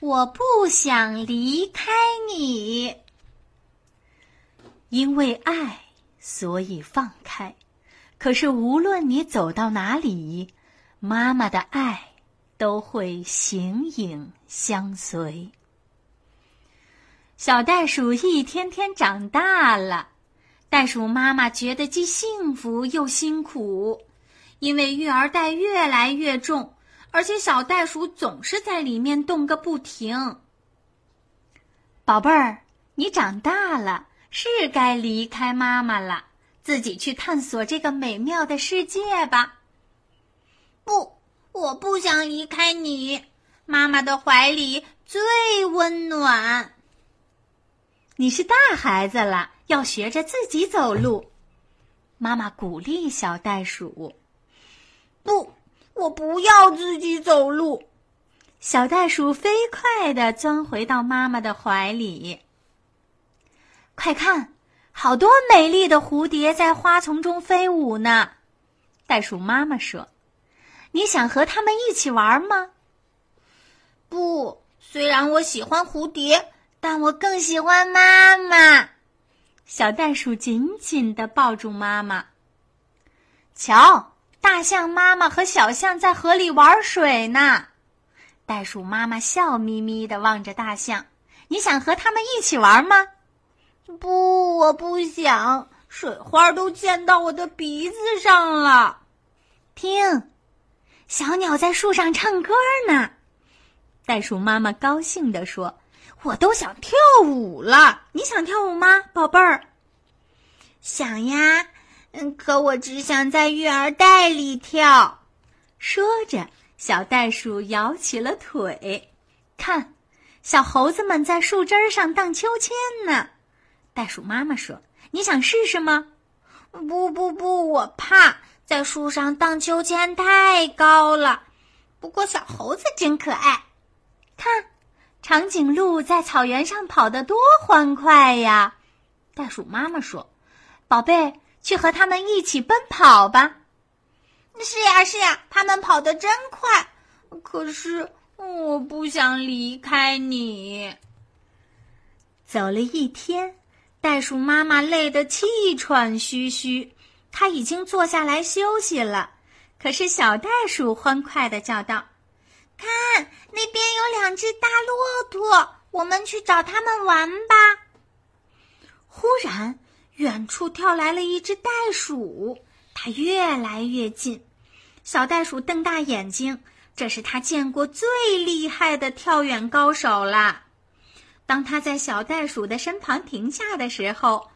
我不想离开你。因为爱，所以放开。可是无论你走到哪里，妈妈的爱都会形影相随。小袋鼠一天天长大了，袋鼠妈妈觉得既幸福又辛苦，因为育儿袋越来越重，而且小袋鼠总是在里面动个不停。宝贝儿，你长大了，是该离开妈妈了，自己去探索这个美妙的世界吧。不，我不想离开你，妈妈的怀里最温暖。你是大孩子了，要学着自己走路。妈妈鼓励小袋鼠。不，我不要自己走路。小袋鼠飞快地钻回到妈妈的怀里。快看，好多美丽的蝴蝶在花丛中飞舞呢。袋鼠妈妈说：“你想和它们一起玩吗？”不，虽然我喜欢蝴蝶。但我更喜欢妈妈。小袋鼠紧紧的抱住妈妈。瞧，大象妈妈和小象在河里玩水呢。袋鼠妈妈笑眯眯地望着大象：“你想和他们一起玩吗？”“不，我不想。水花都溅到我的鼻子上了。”“听，小鸟在树上唱歌呢。”袋鼠妈妈高兴地说。我都想跳舞了，你想跳舞吗，宝贝儿？想呀，嗯，可我只想在育儿袋里跳。说着，小袋鼠摇起了腿。看，小猴子们在树枝上荡秋千呢。袋鼠妈妈说：“你想试试吗？”“不不不，我怕在树上荡秋千太高了。”不过小猴子真可爱，看。长颈鹿在草原上跑得多欢快呀！袋鼠妈妈说：“宝贝，去和他们一起奔跑吧。”“是呀，是呀，他们跑得真快。”可是我不想离开你。走了一天，袋鼠妈妈累得气喘吁吁，它已经坐下来休息了。可是小袋鼠欢快的叫道。看，那边有两只大骆驼，我们去找他们玩吧。忽然，远处跳来了一只袋鼠，它越来越近。小袋鼠瞪大眼睛，这是它见过最厉害的跳远高手了。当它在小袋鼠的身旁停下的时候，